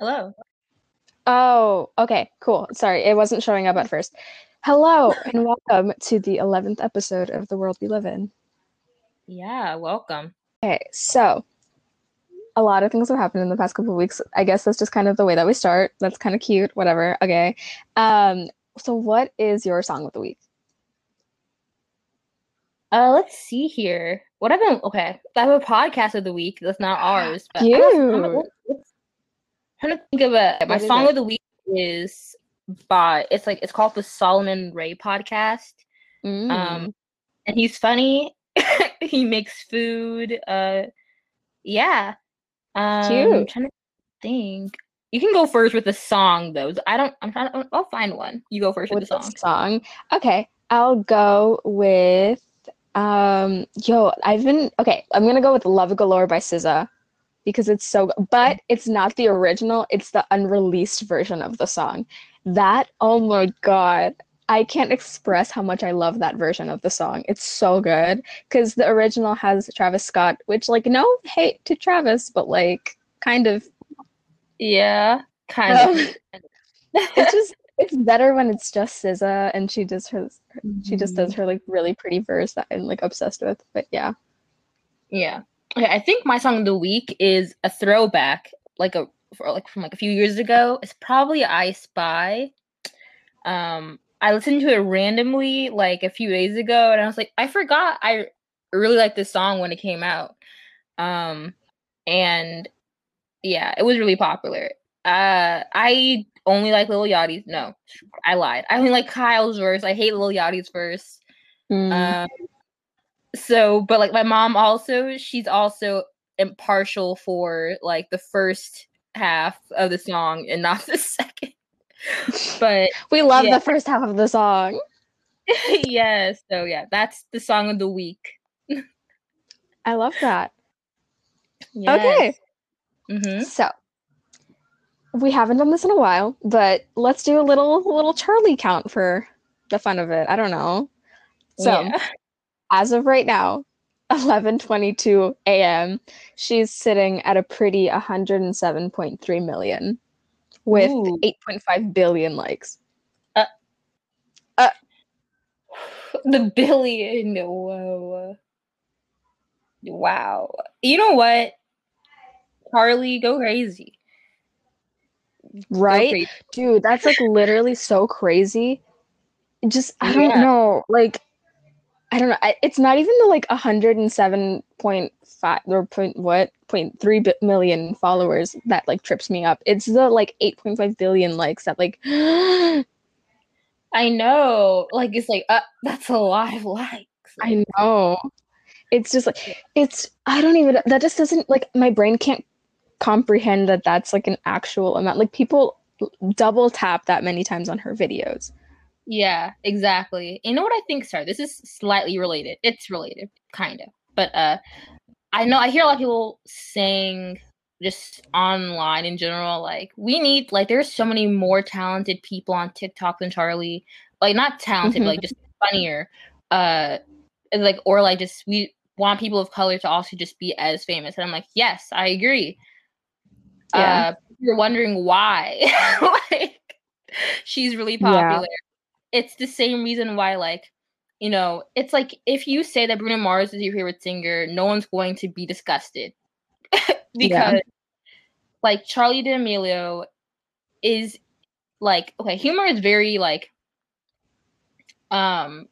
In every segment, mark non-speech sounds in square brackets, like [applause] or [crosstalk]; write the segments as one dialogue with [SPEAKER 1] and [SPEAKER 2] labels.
[SPEAKER 1] Hello.
[SPEAKER 2] Oh, okay, cool. Sorry, it wasn't showing up at [laughs] first. Hello, and welcome to the 11th episode of The World We Live In.
[SPEAKER 1] Yeah, welcome.
[SPEAKER 2] Okay, so a lot of things have happened in the past couple of weeks. I guess that's just kind of the way that we start. That's kind of cute, whatever. Okay. Um, so what is your song of the week?
[SPEAKER 1] Uh, let's see here. What I've been okay. I have a podcast of the week. That's not [gasps] ours. But
[SPEAKER 2] Cute.
[SPEAKER 1] Trying to think of a. My song
[SPEAKER 2] it?
[SPEAKER 1] of the week is by. It's like it's called the Solomon Ray podcast.
[SPEAKER 2] Mm.
[SPEAKER 1] Um, and he's funny. [laughs] he makes food. Uh, yeah. Um,
[SPEAKER 2] Cute.
[SPEAKER 1] I'm trying to think. You can go first with the song though. I don't. I'm trying to. I'll find one. You go first with,
[SPEAKER 2] with
[SPEAKER 1] the
[SPEAKER 2] the
[SPEAKER 1] song.
[SPEAKER 2] song. Okay, I'll go with um yo, I've been okay, I'm gonna go with Love Galore by SZA because it's so but it's not the original, it's the unreleased version of the song. That oh my god. I can't express how much I love that version of the song. It's so good because the original has Travis Scott, which like no hate to Travis, but like kind of
[SPEAKER 1] Yeah, kind
[SPEAKER 2] Um,
[SPEAKER 1] of. [laughs]
[SPEAKER 2] it's just it's better when it's just SZA and she does her she just does her like really pretty verse that I'm like obsessed with. But yeah.
[SPEAKER 1] Yeah. Okay, I think my song of the week is a throwback, like a for, like from like a few years ago. It's probably I Spy. Um, I listened to it randomly like a few days ago, and I was like, I forgot I really liked this song when it came out. Um, and yeah, it was really popular. Uh, I only like Lil Yachty's. No, I lied. I only like Kyle's verse. I hate Lil Yachty's verse.
[SPEAKER 2] Mm.
[SPEAKER 1] Um, so, but like my mom also, she's also impartial for like the first half of the song and not [laughs] the second. But
[SPEAKER 2] we love
[SPEAKER 1] yeah.
[SPEAKER 2] the first half of the song. [laughs]
[SPEAKER 1] yeah, so yeah, that's the song of the week.
[SPEAKER 2] I love that. Okay.
[SPEAKER 1] hmm
[SPEAKER 2] So we haven't done this in a while, but let's do a little little Charlie count for the fun of it. I don't know. So
[SPEAKER 1] yeah.
[SPEAKER 2] As of right now, [laughs] 11:22 a.m., she's sitting at a pretty 107.3 million with
[SPEAKER 1] Ooh.
[SPEAKER 2] 8.5 billion likes.
[SPEAKER 1] Uh, uh, [sighs] the billion. Whoa. Wow. You know what? Charlie, go crazy. Go
[SPEAKER 2] Right?
[SPEAKER 1] crazy.
[SPEAKER 2] Dude, that's like literally so crazy. Just I don't
[SPEAKER 1] Yeah.
[SPEAKER 2] know. Like I don't know. I, it's not even the like 107.5 or point what? 0.3 bi- million followers that like trips me up. It's the like 8.5 billion likes that like [gasps]
[SPEAKER 1] I know. Like it's like uh, that's a lot of likes.
[SPEAKER 2] I know. It's just like it's I don't even that just doesn't like my brain can't comprehend that that's like an actual amount. Like people double tap that many times on her videos.
[SPEAKER 1] Yeah, exactly. You know what I think, sorry, this is slightly related. It's related, kind of. But uh I know I hear a lot of people saying just online in general, like, we need like there's so many more talented people on TikTok than Charlie. Like not talented,
[SPEAKER 2] Mhm.
[SPEAKER 1] but like [laughs] just funnier. Uh like or like just we want people of color to also just be as famous. And I'm like, yes, I agree.
[SPEAKER 2] Yeah.
[SPEAKER 1] Uh you're wondering why. [laughs] like she's really
[SPEAKER 2] Yeah.
[SPEAKER 1] It's the same reason why, like, you know, it's like if you say that Bruno Mars is your favorite singer, no one's going to be disgusted. [laughs] because like Charlie D'Amelio is like okay, humor is very like um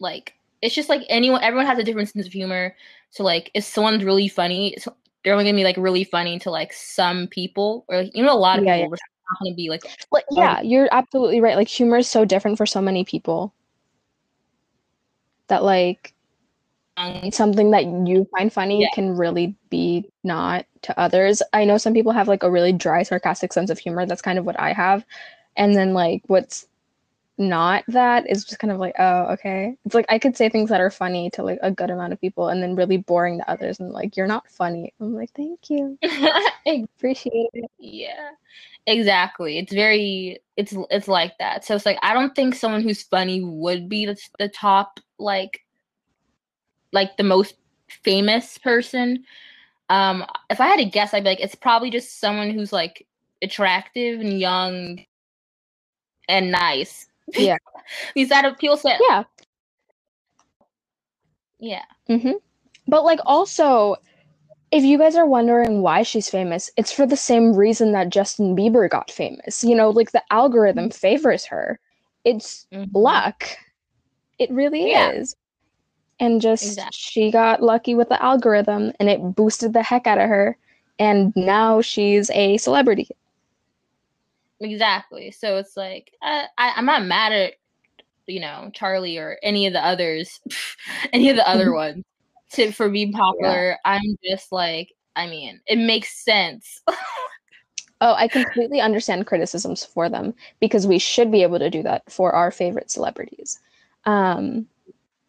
[SPEAKER 1] like it's just like anyone everyone has a different sense of humor. So like if someone's really funny, they're only gonna be like really funny to like some people or like, you know a lot of
[SPEAKER 2] Yeah,
[SPEAKER 1] people. It's not gonna be like
[SPEAKER 2] Like, yeah, you're absolutely right. Like humor is so different for so many people that like
[SPEAKER 1] um,
[SPEAKER 2] something that you find funny
[SPEAKER 1] Yeah.
[SPEAKER 2] can really be not to others. I know some people have like a really dry, sarcastic sense of humor. That's kind of what I have. And then like what's not that is just kind of like, oh, okay. It's like I could say things that are funny to like a good amount of people and then really boring to others and like you're not funny. I'm like, thank you. [laughs] I appreciate it.
[SPEAKER 1] Yeah, exactly. It's very it's it's like that. So it's like I don't think someone who's funny would be the, the top like like the most famous person. Um, if I had to guess, I'd be like it's probably just someone who's like attractive and young and nice.
[SPEAKER 2] Yeah. [laughs]
[SPEAKER 1] These that of people said
[SPEAKER 2] Yeah.
[SPEAKER 1] yeah.
[SPEAKER 2] hmm But like also, if you guys are wondering why she's famous, it's for the same reason that Justin Bieber got famous. You know, like the algorithm favors her. It's
[SPEAKER 1] Mhm.
[SPEAKER 2] luck. It really
[SPEAKER 1] Yeah.
[SPEAKER 2] is. And just
[SPEAKER 1] Exactly.
[SPEAKER 2] she got lucky with the algorithm and it boosted the heck out of her. And now she's a celebrity.
[SPEAKER 1] Exactly. So it's like uh, I, I'm not mad at you know Charlie or any of the others, [laughs] any of the other [laughs] ones to for being popular. I'm just like, I mean, it makes sense. [laughs]
[SPEAKER 2] Oh, I completely understand criticisms for them because we should be able to do that for our favorite celebrities. Um,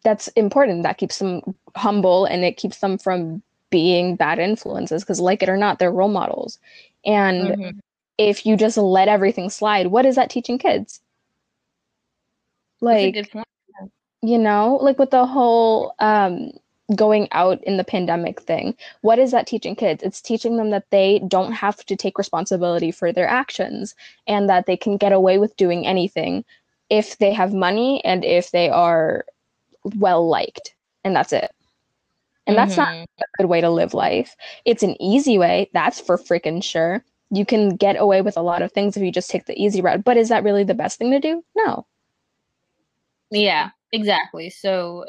[SPEAKER 2] that's important. That keeps them humble and it keeps them from being bad influences because, like it or not, they're role models. And
[SPEAKER 1] Mhm.
[SPEAKER 2] If you just let everything slide, what is that teaching kids? Like, you know, like with the whole um, going out in the pandemic thing, what is that teaching kids? It's teaching them that they don't have to take responsibility for their actions and that they can get away with doing anything if they have money and if they are well liked. And that's it. And that's not
[SPEAKER 1] Mhm.
[SPEAKER 2] a good way to live life. It's an easy way, that's for freaking sure. You can get away with a lot of things if you just take the easy route. But is that really the best thing to do? No.
[SPEAKER 1] Yeah, exactly. So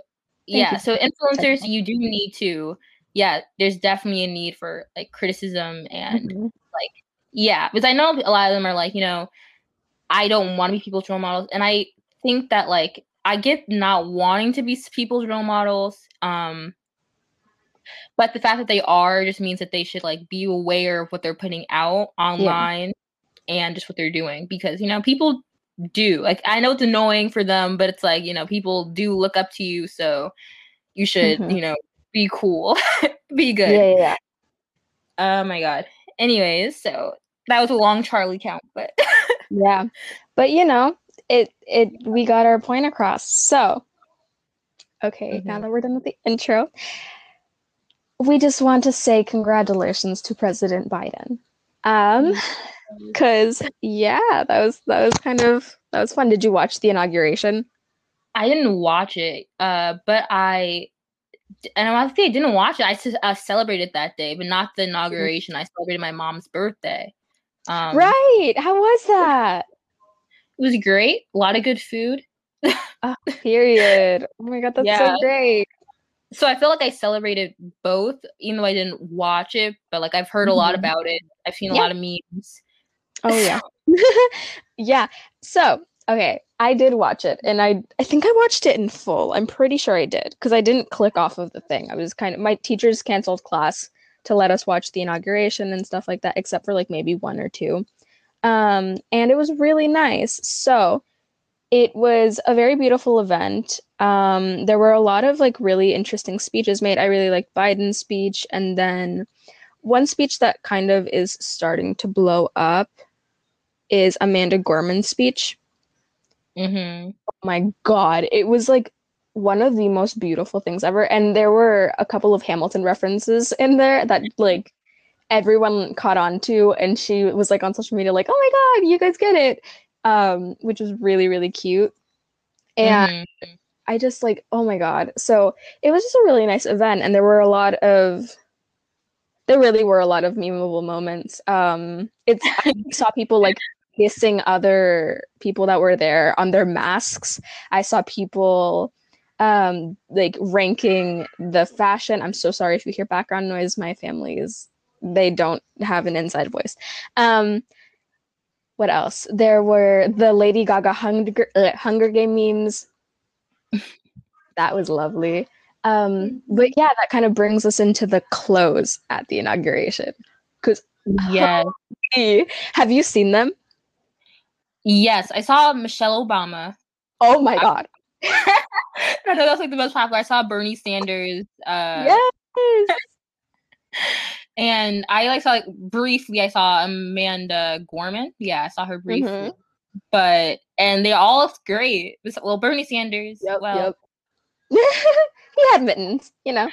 [SPEAKER 1] yeah,
[SPEAKER 2] you.
[SPEAKER 1] so influencers you do need to yeah, there's definitely a need for like criticism and
[SPEAKER 2] Mhm.
[SPEAKER 1] yeah, because I know a lot of them are like, you know, I don't want to be people's role models and I think that like I get not wanting to be people's role models um but the fact that they are just means that they should like be aware of what they're putting out online and just what they're doing because you know people do like I know it's annoying for them but it's like you know people do look up to you so you should
[SPEAKER 2] Mhm.
[SPEAKER 1] you know be cool [laughs] be good
[SPEAKER 2] Yeah, yeah, yeah.
[SPEAKER 1] oh my god anyways so that was a long charlie count but [laughs]
[SPEAKER 2] Yeah. But you know, it it we got our point across. So, okay, now
[SPEAKER 1] Mhm.
[SPEAKER 2] that we're done with the intro, we just want to say congratulations to President Biden. Um cuz yeah, that was that was kind of that was fun. Did you watch the inauguration?
[SPEAKER 1] I didn't watch it, uh, but I and I think I didn't watch it. I s- uh, celebrated that day, but not the inauguration. I celebrated my mom's birthday. Um,
[SPEAKER 2] right. How was that?
[SPEAKER 1] It was great. A lot of good food. [laughs]
[SPEAKER 2] Period. Oh my god, that's
[SPEAKER 1] Yeah.
[SPEAKER 2] so great.
[SPEAKER 1] So I feel like I celebrated both, even though I didn't watch it. But like I've heard a lot
[SPEAKER 2] Mhm.
[SPEAKER 1] about it. I've seen a
[SPEAKER 2] Yeah.
[SPEAKER 1] lot of memes.
[SPEAKER 2] Oh yeah. [laughs] [laughs] yeah. So, okay, I did watch it and I I think I watched it in full. I'm pretty sure I did because I didn't click off of the thing. I was kind of my teachers canceled class to let us watch the inauguration and stuff like that except for like maybe one or two. Um and it was really nice. So, it was a very beautiful event. Um there were a lot of like really interesting speeches made. I really liked Biden's speech and then one speech that kind of is starting to blow up is Amanda Gorman's speech.
[SPEAKER 1] hmm
[SPEAKER 2] Oh my god, it was like one of the most beautiful things ever. And there were a couple of Hamilton references in there that like everyone caught on to and she was like on social media like, "Oh my god, you guys get it." Um which was really really cute. And
[SPEAKER 1] Mhm.
[SPEAKER 2] I just like, oh my god. So it was just a really nice event, and there were a lot of, there really were a lot of memeable moments. Um, it's I [laughs] saw people like kissing other people that were there on their masks. I saw people um like ranking the fashion. I'm so sorry if you hear background noise. My family is they don't have an inside voice. Um what else? There were the Lady Gaga Hunger uh, Hunger Game memes [laughs] that was lovely. Um, but yeah, that kind of brings us into the close at the inauguration. Because
[SPEAKER 1] Yes. [laughs]
[SPEAKER 2] have you seen them?
[SPEAKER 1] Yes. I saw Michelle Obama.
[SPEAKER 2] Oh my god! [laughs]
[SPEAKER 1] I know that's like the most popular. I saw Bernie Sanders. Uh,
[SPEAKER 2] yes.
[SPEAKER 1] And I like saw like briefly. I saw Amanda Gorman. Yeah, I saw her briefly.
[SPEAKER 2] Mhm.
[SPEAKER 1] But and they all looked great. Well, Bernie Sanders.
[SPEAKER 2] Yep.
[SPEAKER 1] well,
[SPEAKER 2] Yep. [laughs] he had mittens, you know.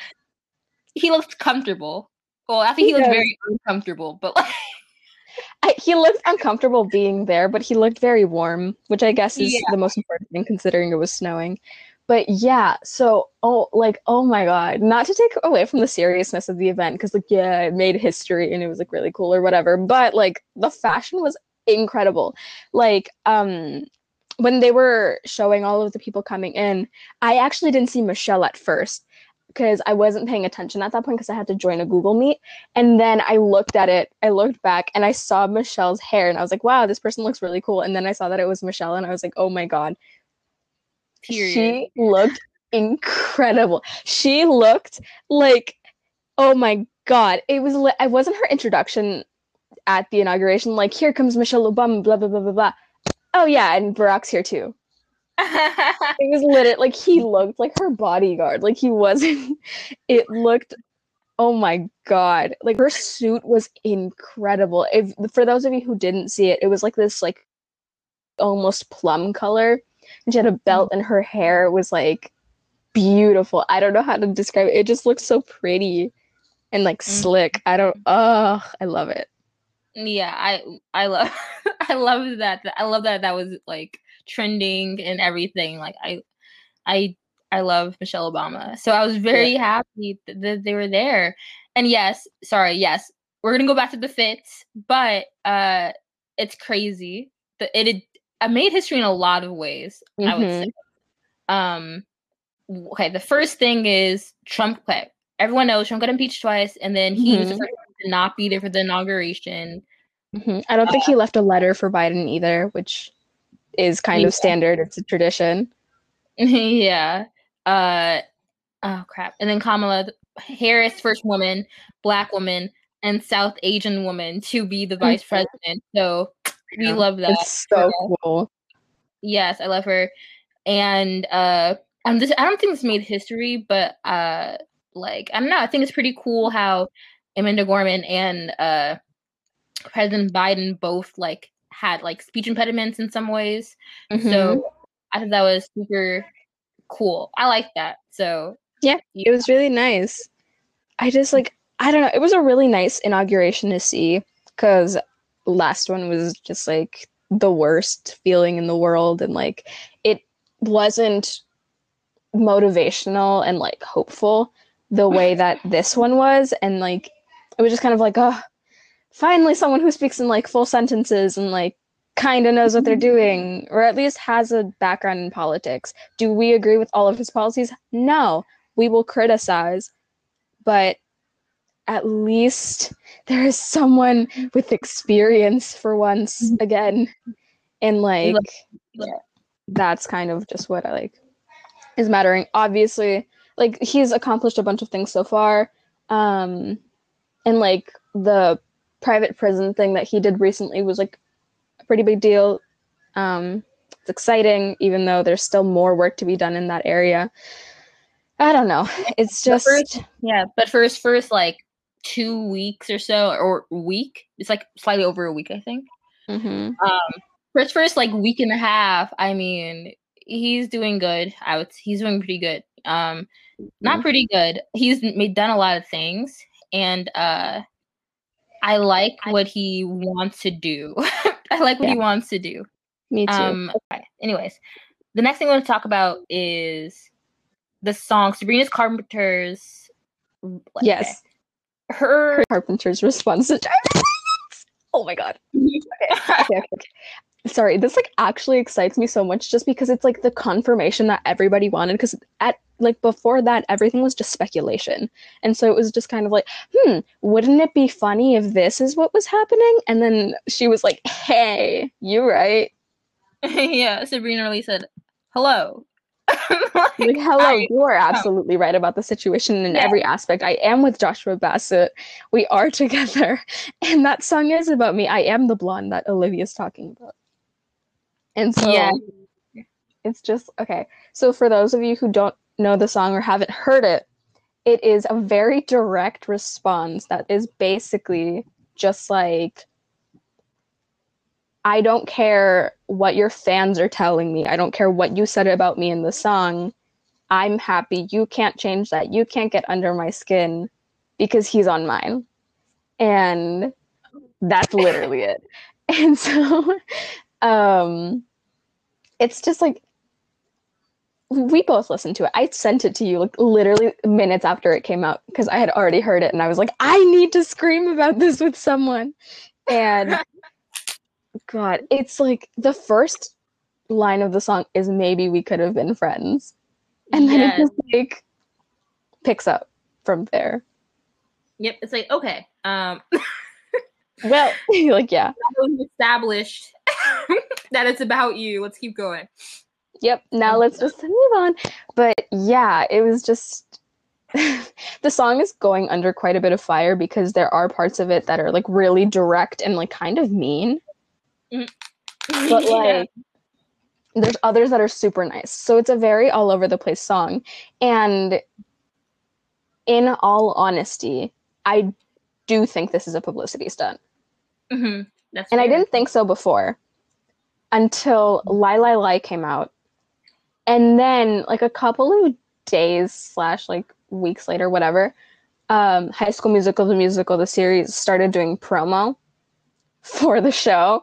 [SPEAKER 1] he looked comfortable. Well, I think
[SPEAKER 2] He
[SPEAKER 1] he, looked
[SPEAKER 2] does.
[SPEAKER 1] very uncomfortable. But like, [laughs]
[SPEAKER 2] I, he looked uncomfortable being there, but he looked very warm, which I guess is
[SPEAKER 1] Yeah.
[SPEAKER 2] the most important thing considering it was snowing. But yeah, so oh, like oh my god, not to take away from the seriousness of the event because like yeah, it made history and it was like really cool or whatever. But like the fashion was incredible. Like um, when they were showing all of the people coming in, I actually didn't see Michelle at first because I wasn't paying attention at that point because I had to join a Google Meet. And then I looked at it, I looked back, and I saw Michelle's hair, and I was like, wow, this person looks really cool. And then I saw that it was Michelle, and I was like, oh my God.
[SPEAKER 1] Period.
[SPEAKER 2] She looked incredible. She looked like, oh my God. It was, li- I wasn't her introduction at the inauguration, like, here comes Michelle Obama, blah, blah, blah, blah, blah. Oh, yeah, and Barack's here too. [laughs] It was lit like he looked like her bodyguard. Like he wasn't. [laughs] It looked. Oh my god! Like her suit was incredible. If for those of you who didn't see it, it was like this like almost plum color, and she had a belt, and her hair was like beautiful. I don't know how to describe it. It just looks so pretty and like
[SPEAKER 1] Mhm.
[SPEAKER 2] slick. I don't. Oh, I love it.
[SPEAKER 1] Yeah, I I love [laughs] I love that. I love that that was like trending and everything. Like I I I love Michelle Obama. So I was very happy th- that they were there. And yes, sorry, yes, we're gonna go back to the fits, but uh it's crazy. that it had I made history in a lot of ways, I would say. Um okay, the first thing is Trump quit everyone knows Trump got impeached twice, and then he was the first to not be there for the inauguration.
[SPEAKER 2] Mhm. I don't think he left a letter for Biden either, which is kind
[SPEAKER 1] Yeah.
[SPEAKER 2] of standard. It's a tradition. [laughs]
[SPEAKER 1] yeah. Uh oh crap. And then Kamala Harris, first woman, black woman, and South Asian woman to be the vice
[SPEAKER 2] Mhm.
[SPEAKER 1] president. So we
[SPEAKER 2] Yeah.
[SPEAKER 1] love that.
[SPEAKER 2] It's so
[SPEAKER 1] Yeah.
[SPEAKER 2] cool.
[SPEAKER 1] Yes, I love her. And uh I'm just I don't think this made history, but uh like I don't know, I think it's pretty cool how Amanda Gorman and uh President Biden both like had like speech impediments in some ways.
[SPEAKER 2] Mhm.
[SPEAKER 1] So I thought that was super cool. I like that. So
[SPEAKER 2] Yeah, it was really nice. I just like I don't know. It was a really nice inauguration to see because last one was just like the worst feeling in the world, and like it wasn't motivational and like hopeful the way that [laughs] this one was, and like it was just kind of like oh, finally someone who speaks in like full sentences and like kind of knows what they're doing or at least has a background in politics. Do we agree with all of his policies? No we will criticize, but at least there is someone with experience for once again. And like,
[SPEAKER 1] yeah.
[SPEAKER 2] that's kind of just what I like is mattering. Obviously, like he's accomplished a bunch of things so far. Um, and like the private prison thing that he did recently was like a pretty big deal. Um, it's exciting, even though there's still more work to be done in that area. I don't know. It's just
[SPEAKER 1] first- yeah, but for his first like two weeks or so, or week, it's like slightly over a week, I think.
[SPEAKER 2] Mhm.
[SPEAKER 1] For his first like week and a half, I mean, he's doing good. I would he's doing pretty good. Um, not
[SPEAKER 2] Mhm.
[SPEAKER 1] pretty good. He's made done a lot of things, and uh, I like what he wants to do. [laughs] I like what he wants to do.
[SPEAKER 2] me too.
[SPEAKER 1] Um, okay. Anyways, the next thing I want to talk about is the song Sabrina's Carpenter's.
[SPEAKER 2] yes,
[SPEAKER 1] Her.
[SPEAKER 2] Carpenter's response to Oh my god. [laughs] Okay, okay, okay, okay. Sorry, this like actually excites me so much just because it's like the confirmation that everybody wanted because at like before that everything was just speculation. And so it was just kind of like, hmm, wouldn't it be funny if this is what was happening? And then she was like, "Hey, you right." [laughs]
[SPEAKER 1] yeah, Sabrina really said, "Hello." [laughs]
[SPEAKER 2] Like, hello,
[SPEAKER 1] I-
[SPEAKER 2] you are absolutely right about the situation in
[SPEAKER 1] Yeah.
[SPEAKER 2] every aspect. I am with Joshua Bassett. We are [laughs] together. And that song is about me. I am the blonde that Olivia's talking about. And so
[SPEAKER 1] Yeah.
[SPEAKER 2] it's just okay. So for those of you who don't know the song or haven't heard it, it is a very direct response that is basically just like I don't care what your fans are telling me. I don't care what you said about me in the song. I'm happy. You can't change that. You can't get under my skin because he's on mine. And That's literally it. [laughs] And so um it's just like we both listened to it. I sent it to you like literally minutes after it came out because I had already heard it and I was like, I need to scream about [laughs] this with someone. And [laughs] God, it's like the first line of the song is maybe we could have been friends. And then
[SPEAKER 1] Yes.
[SPEAKER 2] it just like picks up from there.
[SPEAKER 1] Yep. It's like okay. Um, [laughs]
[SPEAKER 2] Well, [laughs] like yeah.
[SPEAKER 1] established [laughs] that it's about you. Let's keep going.
[SPEAKER 2] Yep. Now mm-hmm. let's just move on. But yeah, it was just [laughs] the song is going under quite a bit of fire because there are parts of it that are like really direct and like kind of mean. Mm-hmm. But
[SPEAKER 1] Yeah.
[SPEAKER 2] like there's others that are super nice. So it's a very all over the place song. And in all honesty, I do think this is a publicity stunt.
[SPEAKER 1] Mhm. That's
[SPEAKER 2] And I didn't think so before until Lie Lie Lie came out. And then like a couple of days slash like weeks later, whatever, um, High School Musical, the musical, the series started doing promo for the show.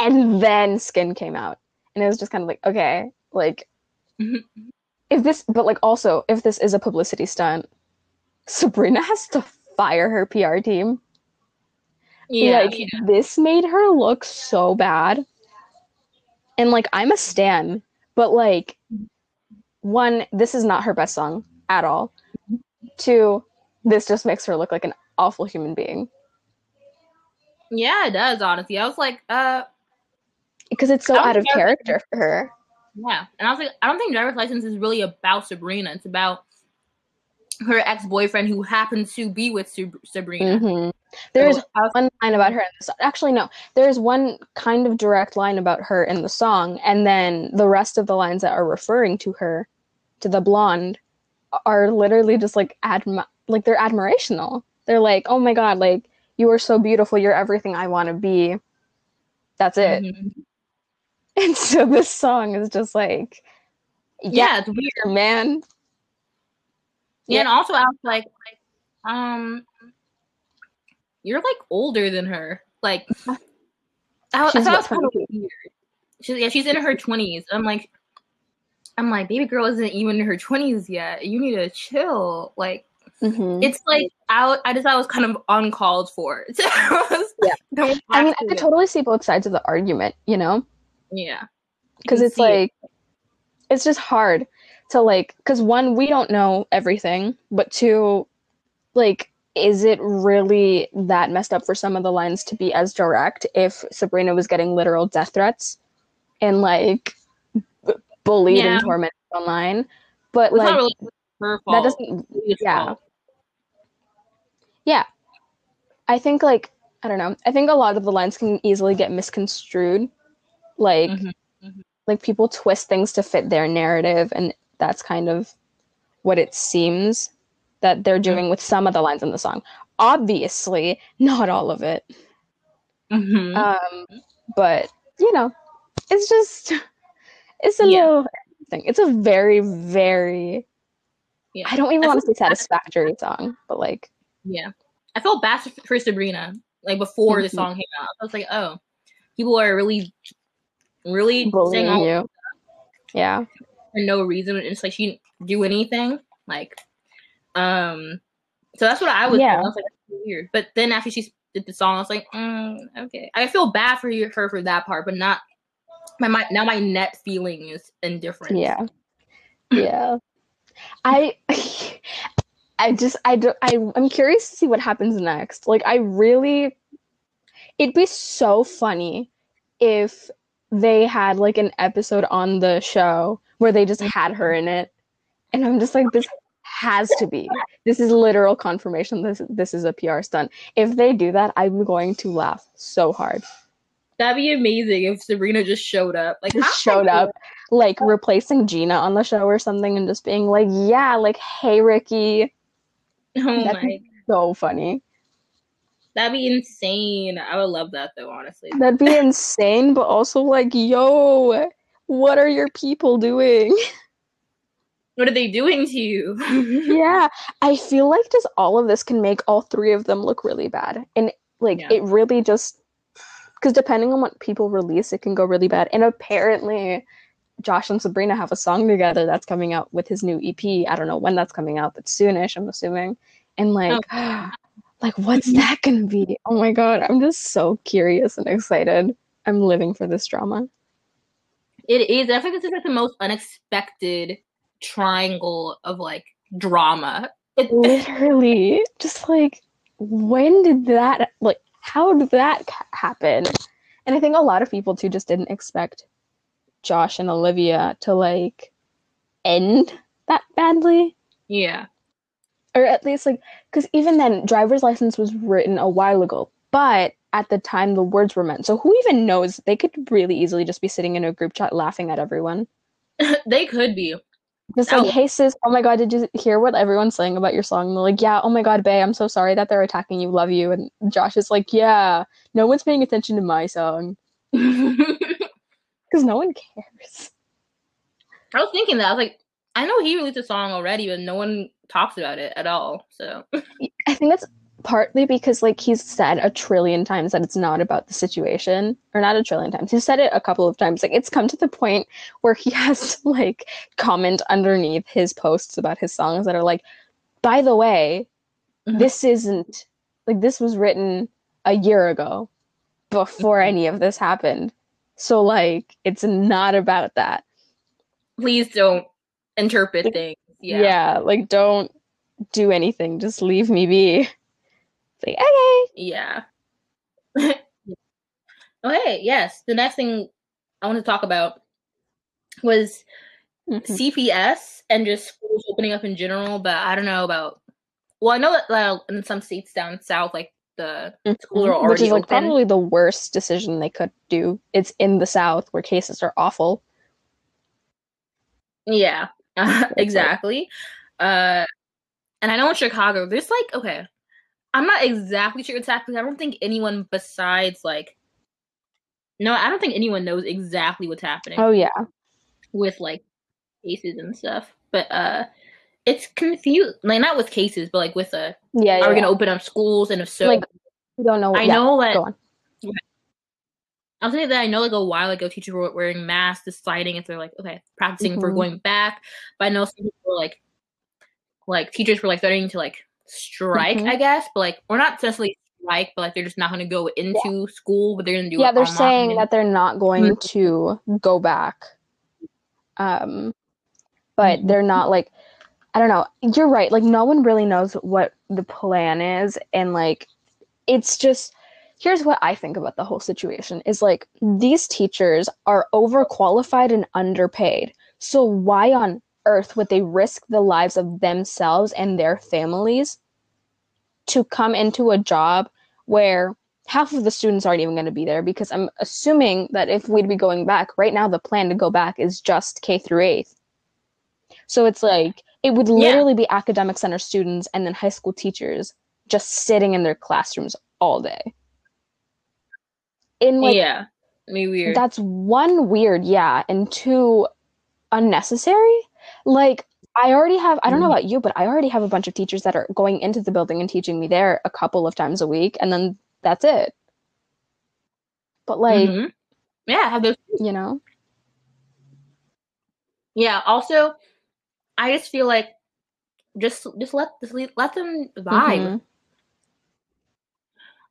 [SPEAKER 2] And then Skin came out. And it was just kind of like, okay, like
[SPEAKER 1] Mhm.
[SPEAKER 2] if this but like also if this is a publicity stunt, Sabrina has to fire her PR team.
[SPEAKER 1] Yeah.
[SPEAKER 2] Like this made her look so bad. And like I'm a stan, but like one, this is not her best song at all. Two, this just makes her look like an awful human being.
[SPEAKER 1] yeah, it does. Honestly, I was like, uh,
[SPEAKER 2] Because it's so out of character for her.
[SPEAKER 1] yeah, and I was like, I don't think driver's license is really about Sabrina. It's about her ex boyfriend who happens to be with Sub- Sabrina.
[SPEAKER 2] Mhm. There's
[SPEAKER 1] So
[SPEAKER 2] one line about her in the song. Actually, no. There's one kind of direct line about her in the song, and then the rest of the lines that are referring to her, to the blonde, are literally just like admi- like they're admirational. They're like, "Oh my god, like you are so beautiful. You're everything I want to be." That's it.
[SPEAKER 1] Mhm. [laughs]
[SPEAKER 2] And so this song is just like,
[SPEAKER 1] Yeah,
[SPEAKER 2] yeah,
[SPEAKER 1] it's weird.
[SPEAKER 2] man.
[SPEAKER 1] Yeah, and also I was like, um, you're like older than her. Like, I, thought it was kind of weird. She's yeah, she's in her twenties. I'm like, I'm like, baby girl isn't even in her twenties yet. You need to chill. Like,
[SPEAKER 2] Mhm.
[SPEAKER 1] it's like I, I just thought it was kind of uncalled for. [laughs] So I was-
[SPEAKER 2] Yeah. I mean, I could totally see both sides of the argument, you know?
[SPEAKER 1] yeah,
[SPEAKER 2] because it's
[SPEAKER 1] see it.
[SPEAKER 2] like it's just hard to like because one we don't know everything but two like is it really that messed up for some of the lines to be as direct if sabrina was getting literal death threats and like b- bullied
[SPEAKER 1] Yeah.
[SPEAKER 2] and tormented online but
[SPEAKER 1] it's
[SPEAKER 2] like
[SPEAKER 1] really her fault.
[SPEAKER 2] that doesn't yeah.
[SPEAKER 1] fault.
[SPEAKER 2] i think like i don't know i think a lot of the lines can easily get misconstrued like
[SPEAKER 1] Mhm, mhm.
[SPEAKER 2] like people twist things to fit their narrative and that's kind of what it seems that they're doing with some of the lines in the song obviously not all of it
[SPEAKER 1] Mhm.
[SPEAKER 2] um but you know it's just it's a
[SPEAKER 1] Yeah.
[SPEAKER 2] little thing it's a very very
[SPEAKER 1] yeah.
[SPEAKER 2] i don't even
[SPEAKER 1] I
[SPEAKER 2] want to say satisfactory song but like
[SPEAKER 1] Yeah. I felt bad for Sabrina, like before the
[SPEAKER 2] Mhm.
[SPEAKER 1] song came out. I was like, oh, people are really, really
[SPEAKER 2] bullying you yeah
[SPEAKER 1] for no reason. And it's like she didn't do anything. Like, um, so that's what I was.
[SPEAKER 2] Yeah.
[SPEAKER 1] I was like, weird. But then after she did the song, I was like, mm, okay. I feel bad for you, her for that part, but not. My, my now my net feeling is indifferent.
[SPEAKER 2] Yeah. [clears throat] Yeah. I [laughs] I just I do I I'm curious to see what happens next. Like I really it'd be so funny if they had like an episode on the show where they just mm-hmm. had her in it. And I'm just like this has to be. This is literal confirmation this this is a PR stunt. If they do that, I'm going to laugh so hard.
[SPEAKER 1] That'd be amazing if Sabrina just showed up. Like
[SPEAKER 2] just showed up like replacing Gina on the show or something and just being like, yeah, like, hey, Ricky.
[SPEAKER 1] Oh
[SPEAKER 2] That'd
[SPEAKER 1] my,
[SPEAKER 2] so funny.
[SPEAKER 1] that'd be insane. I would love that though, honestly.
[SPEAKER 2] That'd be insane, but also like, yo, what are your people doing? [laughs]
[SPEAKER 1] What are they doing to you? [laughs]
[SPEAKER 2] yeah, I feel like just all of this can make all three of them look really bad. And like,
[SPEAKER 1] Yeah.
[SPEAKER 2] it really just because depending on what people release, it can go really bad. And apparently, Josh and Sabrina have a song together that's coming out with his new EP. I don't know when that's coming out, but soonish, I'm assuming. And like, oh. [gasps] like what's mm-hmm. that gonna be? Oh my god, I'm just so curious and excited. I'm living for this drama.
[SPEAKER 1] It is. I think this is like the most unexpected triangle of like drama.
[SPEAKER 2] It, Literally, just like when did that like how did that happen? And I think a lot of people too just didn't expect Josh and Olivia to like end that badly.
[SPEAKER 1] Yeah.
[SPEAKER 2] Or at least like cuz even then driver's license was written a while ago, but at the time the words were meant. So who even knows? They could really easily just be sitting in a group chat laughing at everyone. [laughs]
[SPEAKER 1] they could be.
[SPEAKER 2] Just like, hey sis, oh my god, did you hear what everyone's saying about your song? And they're like, yeah, oh my god, Bay, I'm so sorry that they're attacking you, love you. And Josh is like, yeah, no one's paying attention to my song. [laughs] Because no one cares.
[SPEAKER 1] I was thinking that. I was like, I know he released a song already, but no one talks about it at all. So
[SPEAKER 2] I think that's partly because like he's said a trillion times that it's not about the situation or not a trillion times he's said it a couple of times like it's come to the point where he [laughs] has to like comment underneath his posts about his songs that are like by the way mm-hmm. this isn't like this was written a year ago before mm-hmm. any of this happened. So like it's not about that.
[SPEAKER 1] Please don't interpret things. Yeah.
[SPEAKER 2] yeah like don't do anything. Just leave me be like, okay.
[SPEAKER 1] Yeah. [laughs] okay, yes. The next thing I want to talk about was mm-hmm. CPS and just schools opening up in general, but I don't know about. Well, I know that uh, in some states down south, like the mm-hmm. schools are already
[SPEAKER 2] which is like
[SPEAKER 1] open.
[SPEAKER 2] probably the worst decision they could do. It's in the south where cases are awful.
[SPEAKER 1] Yeah, [laughs] exactly. Uh, and I know in Chicago, there's like okay, I'm not exactly sure what's happening. I don't think anyone besides like no, I don't think anyone knows exactly what's happening.
[SPEAKER 2] Oh yeah.
[SPEAKER 1] With like cases and stuff. But uh it's confused like not with cases, but like with a uh,
[SPEAKER 2] yeah, yeah
[SPEAKER 1] are we gonna open up schools and if so
[SPEAKER 2] like we don't know
[SPEAKER 1] I yeah, know that I was saying that I know like a while ago teachers were wearing masks, deciding if they're like, okay, practicing mm-hmm. if we're mm-hmm. going back. But I know some people were like like teachers were like starting to like strike, mm-hmm. I guess, but like we're not necessarily strike, but like they're just not going to go into yeah. school, but they're going to do.
[SPEAKER 2] Yeah, they're saying that they're not going mm-hmm. to go back. Um, but mm-hmm. they're not like, I don't know. You're right. Like no one really knows what the plan is, and like, it's just. Here's what I think about the whole situation is like these teachers are overqualified and underpaid. So why on earth would they risk the lives of themselves and their families to come into a job where half of the students aren't even going to be there because I'm assuming that if we'd be going back right now the plan to go back is just K through 8th. So it's like it would literally yeah. be academic center students and then high school teachers just sitting in their classrooms all day.
[SPEAKER 1] In like Yeah. Me weird.
[SPEAKER 2] That's one weird, yeah, and two unnecessary like I already have, I don't know mm-hmm. about you, but I already have a bunch of teachers that are going into the building and teaching me there a couple of times a week, and then that's it. But like, mm-hmm.
[SPEAKER 1] yeah, have those,
[SPEAKER 2] you know?
[SPEAKER 1] Yeah. Also, I just feel like just just let just let them vibe. Mm-hmm.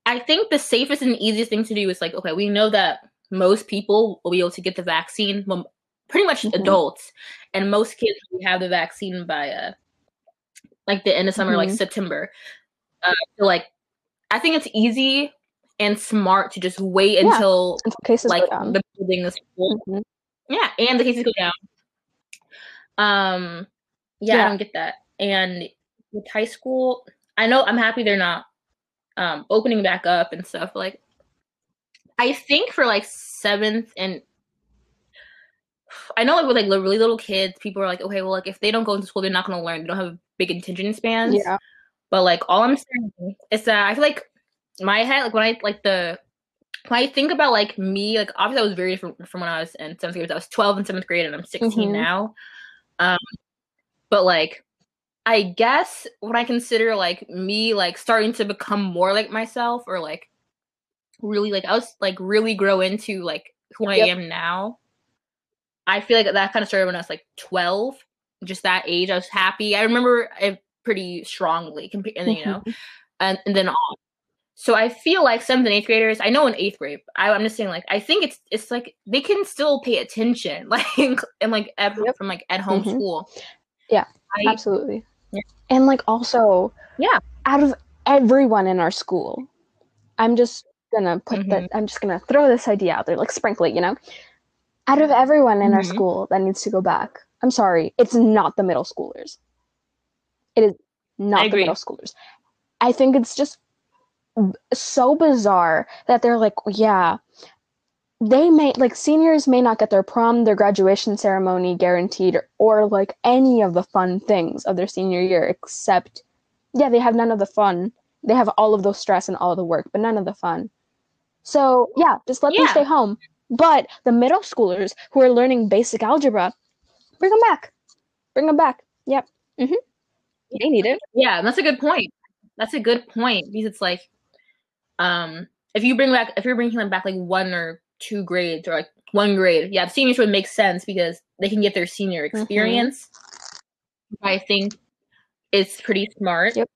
[SPEAKER 1] I think the safest and easiest thing to do is like, okay, we know that most people will be able to get the vaccine pretty much mm-hmm. adults, and most kids have the vaccine by uh like the end of summer, mm-hmm. like September. Uh, so like, I think it's easy and smart to just wait yeah. until, until
[SPEAKER 2] cases
[SPEAKER 1] like
[SPEAKER 2] the
[SPEAKER 1] building is full. Mm-hmm. Yeah, and the cases go down. Um, yeah, yeah, I don't get that. And with high school, I know I'm happy they're not um opening back up and stuff. Like, I think for like seventh and I know like with like really little kids, people are like, okay, well, like if they don't go into school, they're not going to learn. They don't have big attention spans.
[SPEAKER 2] Yeah.
[SPEAKER 1] But like all I'm saying is that I feel like my head, like when I like the when I think about like me, like obviously I was very different from when I was in seventh grade. I was 12 in seventh grade, and I'm 16 mm-hmm. now. Um, but like I guess when I consider like me like starting to become more like myself or like really like I was like really grow into like who I am now. I feel like that kind of started when I was like 12, just that age. I was happy. I remember it pretty strongly, and you know, [laughs] and, and then on. So I feel like seventh and eighth graders. I know in eighth grade. I, I'm just saying, like I think it's it's like they can still pay attention, [laughs] like and like at,
[SPEAKER 2] Yep.
[SPEAKER 1] from like at home
[SPEAKER 2] Mhm.
[SPEAKER 1] school.
[SPEAKER 2] Yeah,
[SPEAKER 1] I,
[SPEAKER 2] Absolutely.
[SPEAKER 1] Yeah.
[SPEAKER 2] And like also,
[SPEAKER 1] Yeah.
[SPEAKER 2] out of everyone in our school, I'm just gonna put
[SPEAKER 1] Mhm.
[SPEAKER 2] that. I'm just gonna throw this idea out there, like sprinkle it. You know, out of everyone in our
[SPEAKER 1] Mhm.
[SPEAKER 2] school that needs to go back, I'm sorry, it's not the middle schoolers. It is not the middle schoolers. I think it's just so bizarre that they're like, yeah, they may like seniors may not get their prom, their graduation ceremony guaranteed, or, like any of the fun things of their senior year, except yeah, they have none of the fun. They have all of the stress and all of the work, but none of the fun. So yeah, just let them stay home. But the middle schoolers who are learning basic algebra, bring them back. Bring them back. Yep. Mm-hmm. They need it.
[SPEAKER 1] Yeah, that's a good point. That's a good point because it's like, um, if you bring back if you're bringing them back like one or two grades or like one grade, yeah, the seniors would make sense because they can get their senior
[SPEAKER 2] Mm-hmm.
[SPEAKER 1] experience. I think it's pretty smart.
[SPEAKER 2] Yep.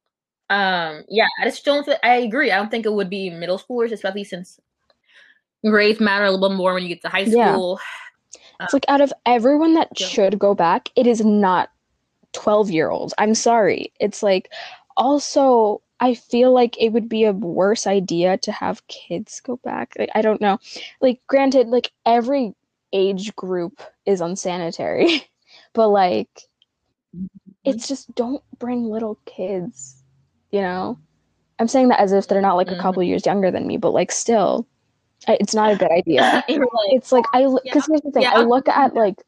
[SPEAKER 1] Um, yeah, I just don't. Th- I agree. I don't think it would be middle schoolers, especially since grades matter a little bit more when you get to high
[SPEAKER 2] Yeah.
[SPEAKER 1] school.
[SPEAKER 2] It's like out of everyone that
[SPEAKER 1] Yeah.
[SPEAKER 2] should go back, it is not 12 year olds. I'm sorry. It's like also I feel like it would be a worse idea to have kids go back. Like, I don't know. Like granted, like every age group is unsanitary, [laughs] but like it's just don't bring little kids, you know? I'm saying that as if they're not like
[SPEAKER 1] Mhm.
[SPEAKER 2] a couple years younger than me, but like still it's not a good idea [laughs] it's like I
[SPEAKER 1] Yeah.
[SPEAKER 2] because here's the thing.
[SPEAKER 1] Yeah.
[SPEAKER 2] I look at like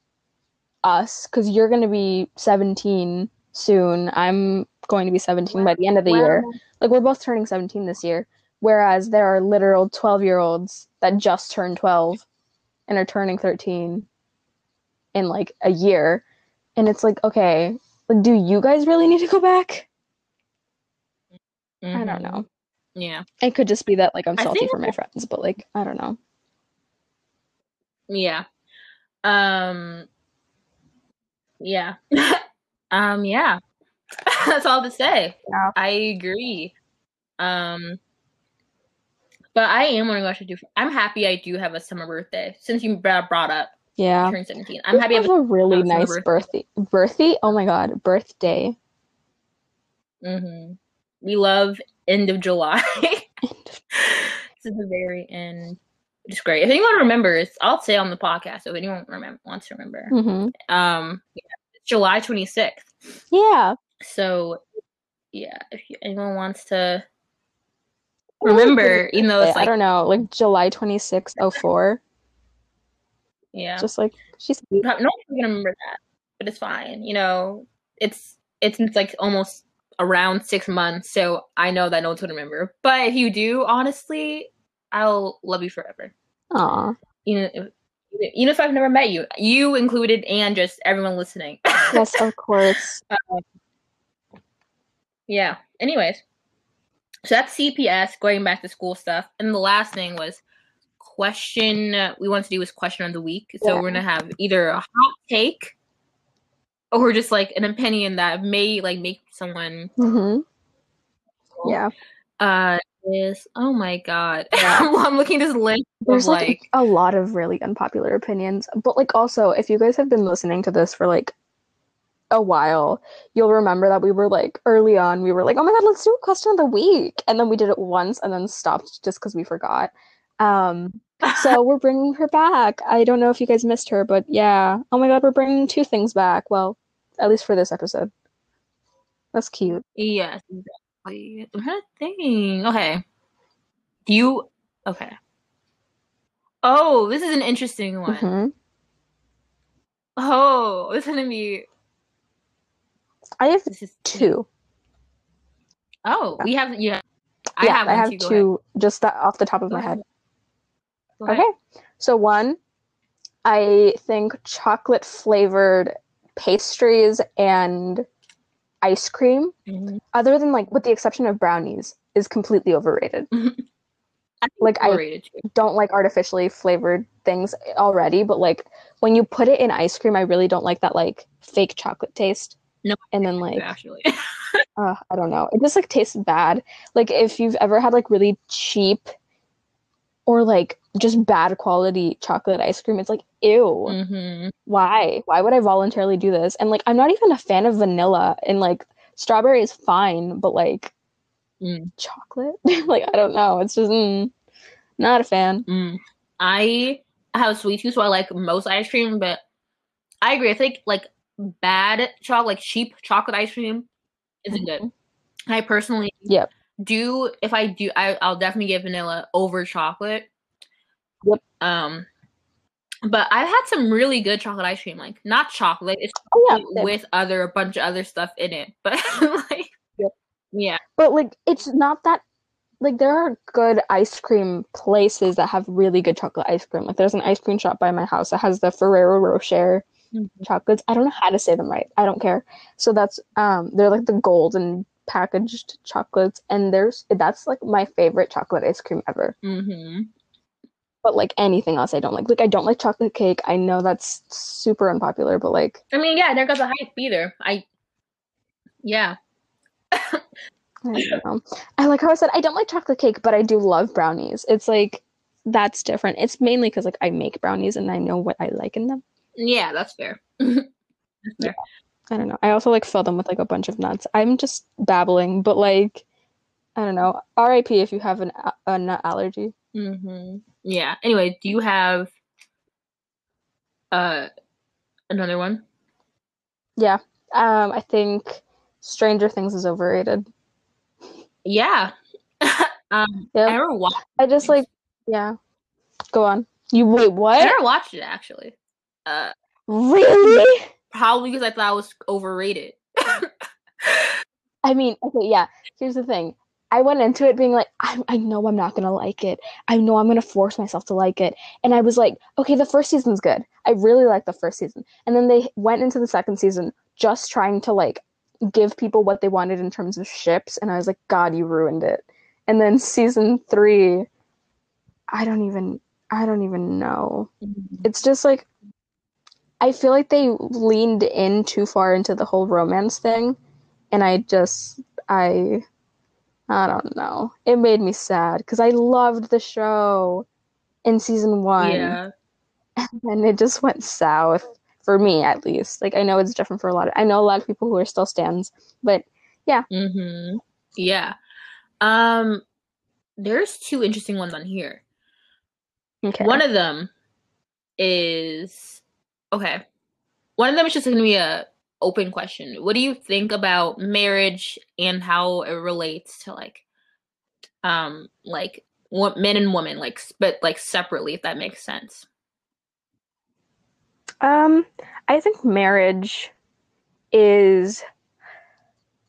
[SPEAKER 2] us because you're gonna be 17 soon. I'm going to be 17 by the end of the year. Like we're both turning 17 this year. Whereas there are literal 12 year olds that just turned 12 and are turning 13 in like a year, and it's like okay, like do you guys really need to go back? I don't
[SPEAKER 1] mhm.
[SPEAKER 2] know.
[SPEAKER 1] Yeah.
[SPEAKER 2] It could just be that like I'm salty for my friends, but like I don't know.
[SPEAKER 1] Yeah. Um yeah. [laughs] um yeah. [laughs] That's all to say.
[SPEAKER 2] Yeah.
[SPEAKER 1] I agree. Um but I am wondering what I should do. I'm happy I do have a summer birthday since you brought up
[SPEAKER 2] Yeah.
[SPEAKER 1] turning 17. I'm happy I
[SPEAKER 2] have
[SPEAKER 1] have
[SPEAKER 2] a really
[SPEAKER 1] have a
[SPEAKER 2] nice birthday. Birthday? Oh my god, birthday.
[SPEAKER 1] hmm We love end of July. [laughs] this is [laughs] the very end. It's great. If anyone remembers, I'll say on the podcast. If anyone remember wants to remember,
[SPEAKER 2] hmm
[SPEAKER 1] um, yeah, July 26th.
[SPEAKER 2] Yeah.
[SPEAKER 1] So, yeah, if you, anyone wants to remember, even though it's
[SPEAKER 2] I don't know, like July 26th, 04.
[SPEAKER 1] yeah,
[SPEAKER 2] Just like she's
[SPEAKER 1] no one's gonna remember that, but it's fine. You know, it's it's, it's like almost around six months, so I know that no one's gonna remember. But if you do, honestly, I'll love you forever.
[SPEAKER 2] Aw.
[SPEAKER 1] Even if, even if I've never met you, you included, and just everyone listening. [laughs]
[SPEAKER 2] Yes, of course.
[SPEAKER 1] Yeah. Anyways, so that's CPS going back to school stuff, and the last thing was question. uh, We want to do was question of the week. So
[SPEAKER 2] Yeah.
[SPEAKER 1] we're gonna have either a hot take or just like an opinion that may like make someone.
[SPEAKER 2] mm-hmm. Yeah.
[SPEAKER 1] Uh, is oh my god. [laughs]
[SPEAKER 2] Yeah.
[SPEAKER 1] I'm looking at this list
[SPEAKER 2] There's
[SPEAKER 1] of
[SPEAKER 2] like,
[SPEAKER 1] like
[SPEAKER 2] a lot of really unpopular opinions. But like also, if you guys have been listening to this for like a while, you'll remember that we were like early on, we were like, oh my god, let's do a question of the week. And then we did it once and then stopped just because we forgot. Um, so we're bringing her back. I don't know if you guys missed her, but yeah. Oh my god, we're bringing two things back. Well, at least for this episode. That's cute.
[SPEAKER 1] yes, exactly. To. Okay. Do you okay? Oh, this is an interesting one.
[SPEAKER 2] hmm
[SPEAKER 1] Oh, this is gonna be
[SPEAKER 2] I have
[SPEAKER 1] this is
[SPEAKER 2] two.
[SPEAKER 1] Oh, we have. Have, I
[SPEAKER 2] yeah,
[SPEAKER 1] have
[SPEAKER 2] I have two just off the top of
[SPEAKER 1] Go
[SPEAKER 2] my
[SPEAKER 1] ahead.
[SPEAKER 2] head.
[SPEAKER 1] Ahead.
[SPEAKER 2] Okay. So one, I think chocolate flavored pastries and ice cream,
[SPEAKER 1] Mhm.
[SPEAKER 2] other than like with the exception of brownies, is completely overrated. like I don't like artificially flavored things already, but like when you put it in ice cream, I really don't like that like fake chocolate taste.
[SPEAKER 1] No,
[SPEAKER 2] and then like
[SPEAKER 1] actually, [laughs]
[SPEAKER 2] uh, I don't know, it just like tastes bad. Like if you've ever had like really cheap or like just bad quality chocolate ice cream, it's like ew.
[SPEAKER 1] Mm-hmm.
[SPEAKER 2] Why? Why would I voluntarily do this? And like I'm not even a fan of vanilla, and like strawberry is fine, but like
[SPEAKER 1] Mm.
[SPEAKER 2] chocolate, [laughs] like I don't know, it's just mm, not a fan.
[SPEAKER 1] Mm. I have a sweet tooth, so I like most ice cream, but I agree. I think like bad chocolate, like cheap chocolate ice cream, isn't good.
[SPEAKER 2] Mm-hmm.
[SPEAKER 1] I personally,
[SPEAKER 2] Yep.
[SPEAKER 1] do if I do, I, I'll definitely get vanilla over chocolate.
[SPEAKER 2] Yep.
[SPEAKER 1] Um, but I've had some really good chocolate ice cream, like not chocolate, it's
[SPEAKER 2] Oh yeah,
[SPEAKER 1] with other a bunch of other stuff in it, but [laughs] like,
[SPEAKER 2] Yep.
[SPEAKER 1] yeah,
[SPEAKER 2] but like it's not that like there are good ice cream places that have really good chocolate ice cream. Like there's an ice cream shop by my house that has the Ferrero Rocher
[SPEAKER 1] Mhm.
[SPEAKER 2] chocolates. I don't know how to say them right. I don't care. So that's um they're like the golden packaged chocolates and there's that's like my favorite chocolate ice cream ever.
[SPEAKER 1] hmm
[SPEAKER 2] But like anything else I don't like. Like I don't like chocolate cake. I know that's super unpopular, but like
[SPEAKER 1] I mean, yeah, there goes the hype either. I, yeah,
[SPEAKER 2] I don't know. I like how I said I don't like chocolate cake, but I do love brownies. It's like that's different. It's mainly because like I make brownies and I know what I like in them.
[SPEAKER 1] yeah, that's fair. [laughs] that's fair.
[SPEAKER 2] I don't know. I also like fill them with like a bunch of nuts. I'm just babbling, but like I don't know. RIP if you have an a, nut allergy.
[SPEAKER 1] hmm Yeah. Anyway, do you have uh another one?
[SPEAKER 2] Yeah. Um I think Stranger Things is overrated.
[SPEAKER 1] Yeah. [laughs] um, I
[SPEAKER 2] Yeah.
[SPEAKER 1] never watched.
[SPEAKER 2] I just like yeah. Go on. You wait, what?
[SPEAKER 1] I never watched it actually. Uh,
[SPEAKER 2] Really?
[SPEAKER 1] probably because I thought it was overrated. [laughs]
[SPEAKER 2] I mean, okay, yeah. Here's the thing. I went into it being like, I, I know I'm not gonna like it. I know I'm gonna force myself to like it. And I was like, okay, the first season's good. I really like the first season. And then they went into the second season just trying to like give people what they wanted in terms of ships. And I was like, God, you ruined it. And then season three, I don't even, I don't even know. Mm-hmm. It's just like, I feel like they leaned in too far into the whole romance thing and I just I I don't know. It made me sad because I loved the show in season one,
[SPEAKER 1] yeah. [laughs]
[SPEAKER 2] and it just went south for me at least. Like I know it's different for a lot. Of, I know a lot of people who are still stands, but yeah.
[SPEAKER 1] hmm Yeah. Um, there's two interesting ones on here.
[SPEAKER 2] okay.
[SPEAKER 1] One of them is okay. One of them is just going to be a open question. What do you think about marriage and how it relates to like, um, like what men and women like, but like separately, if that makes sense.
[SPEAKER 2] Um, I think marriage is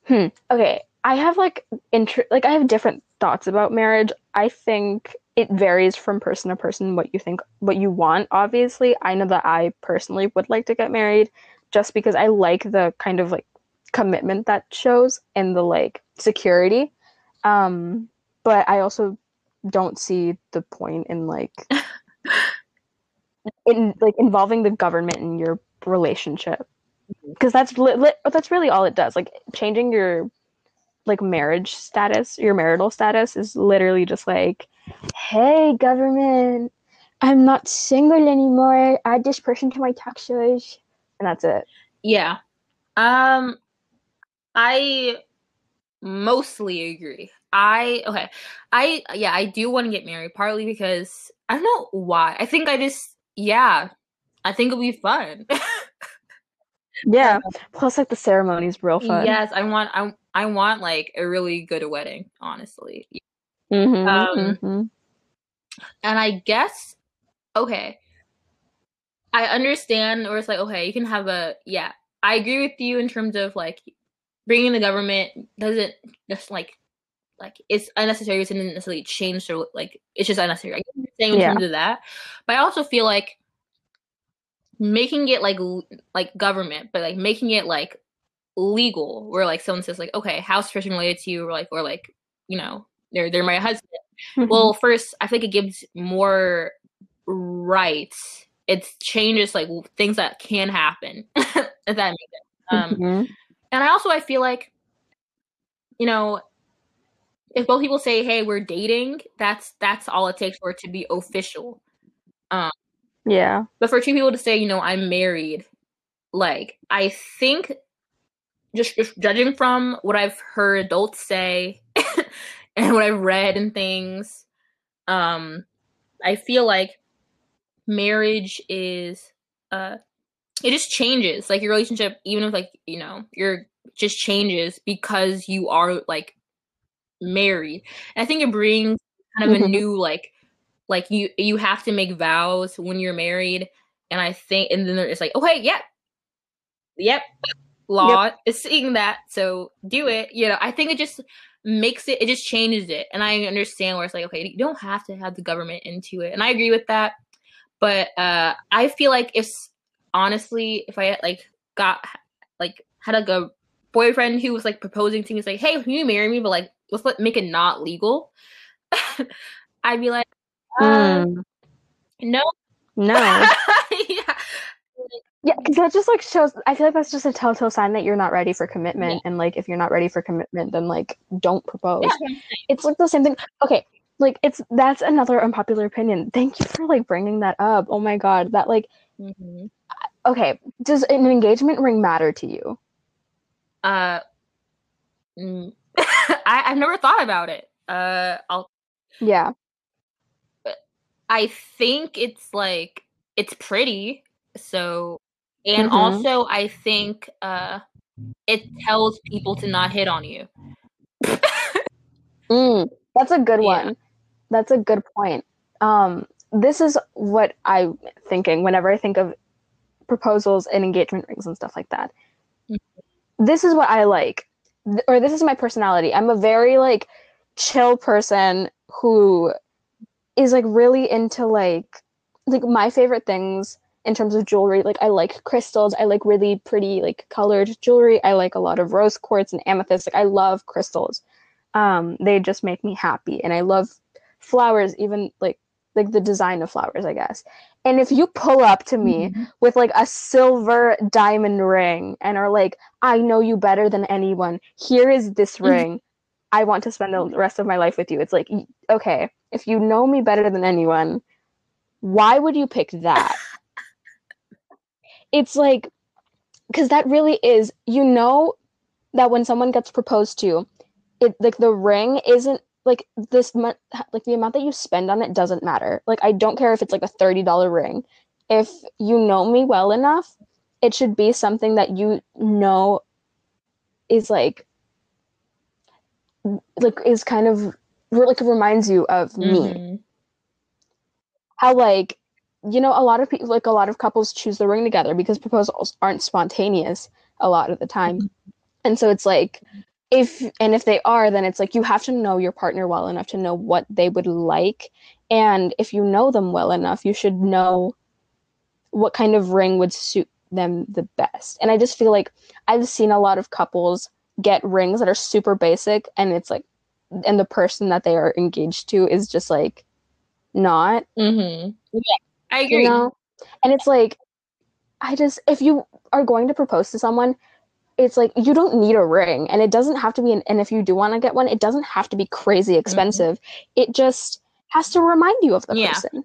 [SPEAKER 2] hmm. Okay, I have like inter- like I have different thoughts about marriage. I think it varies from person to person what you think what you want, obviously. I know that I personally would like to get married just because I like the kind of like commitment that shows and the like security. Um, but I also don't see the point in like [laughs] in like involving the government in your relationship. Because that's li- li- that's really all it does. Like changing your like marriage status your marital status is literally just like hey government i'm not single anymore. Add this person to my taxes and that's it
[SPEAKER 1] Yeah. Um I mostly agree. I okay. I yeah, I do want to get married partly because I don't know why. I think I just yeah. I think it'll be fun. [laughs]
[SPEAKER 2] yeah plus like the ceremony's real fun
[SPEAKER 1] yes, I want I I want like a really good wedding, honestly.
[SPEAKER 2] Mhm,
[SPEAKER 1] Um,
[SPEAKER 2] mhm.
[SPEAKER 1] And I guess okay. I understand or it's like okay, you can have a yeah. I agree with you in terms of like bringing the government doesn't just like like it's unnecessary. It doesn't necessarily change or like it's just unnecessary. I get saying in
[SPEAKER 2] Yeah.
[SPEAKER 1] terms of that, but I also feel like making it like like government, but like making it like legal, where like someone says like okay, house person related to you, or like or like you know they're they're my husband. [laughs] well, first, I think it gives more rights. It changes like things that can happen. [laughs] if that makes sense. Um,
[SPEAKER 2] Mhm.
[SPEAKER 1] and I also I feel like, you know, if both people say, "Hey, we're dating," that's that's all it takes for it to be official.
[SPEAKER 2] Yeah.
[SPEAKER 1] But for two people to say, you know, I'm married, like I think just just judging from what I've heard adults say [laughs] and what I've read and things, um, I feel like marriage is uh it just changes. Like your relationship, even if like, you know, your just changes because you are like married. And I think it brings kind of a
[SPEAKER 2] Mhm.
[SPEAKER 1] new like like you you have to make vows when you're married. And i think and then it's like okay yep. Yep. Law is seeing that so do it. You know i think it just makes it it just changes it. And i understand where it's like okay you don't have to have the government into it. And i agree with that but uh i feel like if honestly if i like got like had like a boyfriend who was like proposing to me, like, "Hey, can you marry me?" But like, let's let make it not legal. [laughs] I'd be like, uh,
[SPEAKER 2] Mm.
[SPEAKER 1] no,
[SPEAKER 2] No. [laughs]
[SPEAKER 1] yeah,
[SPEAKER 2] Yeah, because that just like shows. I feel like that's just a telltale sign that you're not ready for commitment, and like if you're not ready for commitment, then like don't propose.
[SPEAKER 1] yeah,
[SPEAKER 2] It's like the same thing. Okay, like it's that's another unpopular opinion. Thank you for like bringing that up. Oh my god, that like
[SPEAKER 1] hmm
[SPEAKER 2] okay. Does an engagement ring matter to you?
[SPEAKER 1] Uh, mm, [laughs] I I've never thought about it. Uh, I'll.
[SPEAKER 2] Yeah.
[SPEAKER 1] I think it's like it's pretty. So, and
[SPEAKER 2] Mhm.
[SPEAKER 1] also I think uh, it tells people to not hit on you. [laughs]
[SPEAKER 2] Mm, that's a good
[SPEAKER 1] Yeah.
[SPEAKER 2] one. That's a good point. Um, this is what I'm thinking whenever I think of proposals and engagement rings and stuff like that.
[SPEAKER 1] Mhm.
[SPEAKER 2] This is what I like, Th- or this is my personality. I'm a very like chill person who is like really into like like my favorite things in terms of jewelry. Like I like crystals. I like really pretty like colored jewelry. I like a lot of rose quartz and amethyst. Like I love crystals um they just make me happy and i love flowers even like like the design of flowers i guess. And if you pull up to me with like a silver diamond ring and are like i know you better than anyone. Here is this
[SPEAKER 1] Mhm.
[SPEAKER 2] ring. I want to spend the rest of my life with you. It's like okay if you know me better than anyone why would you pick that? It's like because that really is you know that when someone gets proposed to it like the ring isn't like this mu- like the amount that you spend on it doesn't matter. Like i don't care if it's like a $30 ring. If you know me well enough it should be something that you know is like like is kind of like reminds you of me.
[SPEAKER 1] Mhm.
[SPEAKER 2] how like you know a lot of people like a lot of couples choose the ring together because proposals aren't spontaneous a lot of the time. And so it's like if and if they are then it's like you have to know your partner well enough to know what they would like and if you know them well enough you should know what kind of ring would suit them the best and i just feel like i've seen a lot of couples get rings that are super basic and it's like and the person that they are engaged to is just like not
[SPEAKER 1] mm-hmm. Yeah, I agree.
[SPEAKER 2] you know and it's like i just if you are going to propose to someone it's like you don't need a ring and it doesn't have to be an, and if you do want to get one it doesn't have to be crazy mm-hmm. expensive. It just has to remind you of the
[SPEAKER 1] Yeah.
[SPEAKER 2] person.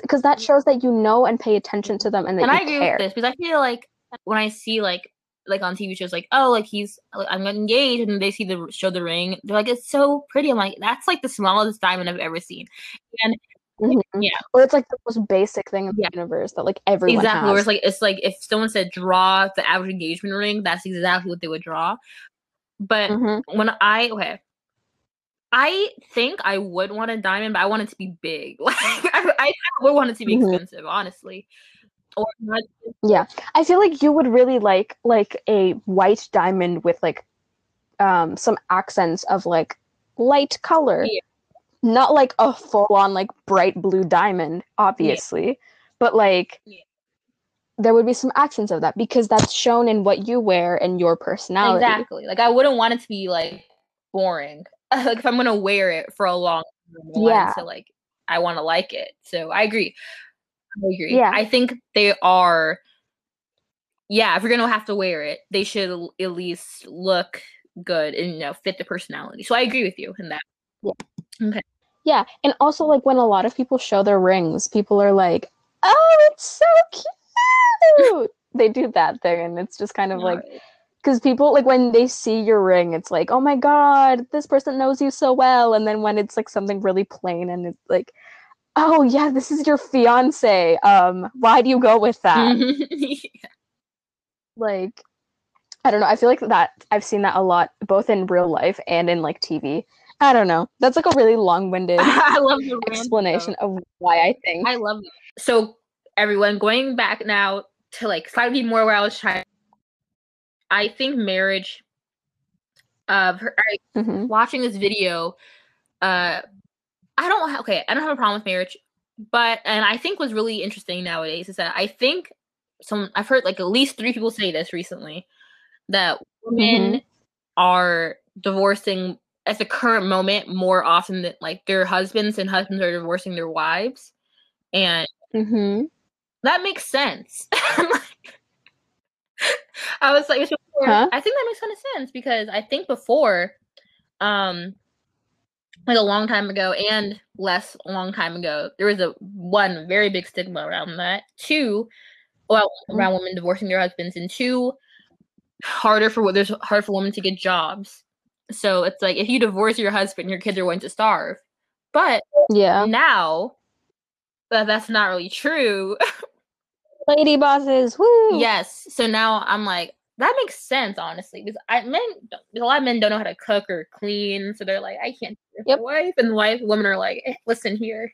[SPEAKER 2] Because that shows that you know and pay attention to them and that
[SPEAKER 1] and I agree
[SPEAKER 2] care.
[SPEAKER 1] with this because I feel like when I see like like on TV shows like oh like he's like, I'm engaged and they see the show the ring they're like it's so pretty I'm like that's like the smallest diamond I've ever seen. And
[SPEAKER 2] Mhm.
[SPEAKER 1] yeah.
[SPEAKER 2] or it's like the most basic thing in
[SPEAKER 1] Yeah.
[SPEAKER 2] the universe that like everyone
[SPEAKER 1] exactly where it's like it's like if someone said draw the average engagement ring that's exactly what they would draw but
[SPEAKER 2] Mhm.
[SPEAKER 1] when I okay I think I would want a diamond but I want it to be big [laughs] like I, I would want it to be
[SPEAKER 2] Mhm.
[SPEAKER 1] expensive honestly or not
[SPEAKER 2] Yeah, I feel like you would really like like a white diamond with like um some accents of like light color.
[SPEAKER 1] Yeah.
[SPEAKER 2] Not like a full on like bright blue diamond, obviously, but like
[SPEAKER 1] Yeah.
[SPEAKER 2] there would be some accents of that because that's shown in what you wear and your personality.
[SPEAKER 1] Exactly. Like I wouldn't want it to be like boring. [laughs] like if I'm gonna wear it for a long time,
[SPEAKER 2] Yeah.
[SPEAKER 1] So like I want to like it. So I agree. I agree.
[SPEAKER 2] Yeah.
[SPEAKER 1] I think they are. Yeah, if you're gonna have to wear it, they should at least look good and you know fit the personality. So I agree with you in that.
[SPEAKER 2] Yeah, and also like when a lot of people show their rings, people are like, "Oh, it's so cute." [laughs] they do that thing, and it's just kind of like because people like when they see your ring, it's like, "Oh my god, this person knows you so well," and then when it's like something really plain and it's like, "Oh yeah, this is your fiance." Um, why do you go with [laughs] that?
[SPEAKER 1] Yeah.
[SPEAKER 2] like I don't know. I feel like that I've seen that a lot, both in real life and in like TV. I don't know. That's like a really long-winded [laughs]
[SPEAKER 1] I love the rant, though.
[SPEAKER 2] explanation of why I think.
[SPEAKER 1] I love that. So everyone going back now to like slightly more where I was trying. I think marriage of her I,
[SPEAKER 2] Mhm.
[SPEAKER 1] watching this video. Uh, I don't okay. I don't have a problem with marriage, but and I think what's really interesting nowadays is that I think some I've heard like at least three people say this recently that women are divorcing at the current moment more often than like their husbands and husbands are divorcing their wives and
[SPEAKER 2] Mhm.
[SPEAKER 1] that makes sense [laughs] [laughs] i was like before,
[SPEAKER 2] Huh?
[SPEAKER 1] i think that makes kind of sense because i think before um like a long time ago and less long time ago there was a one very big stigma around that two well
[SPEAKER 2] Mhm.
[SPEAKER 1] around women divorcing their husbands and two harder for what there's hard for women to get jobs so it's like if you divorce your husband your kids are going to starve but
[SPEAKER 2] Yeah.
[SPEAKER 1] now that that's not really true [laughs]
[SPEAKER 2] Lady bosses. Woo.
[SPEAKER 1] yes so now i'm like that makes sense honestly because i men a lot of men don't know how to cook or clean so they're like i can't
[SPEAKER 2] Yep.
[SPEAKER 1] wife and the wife women are like eh, listen here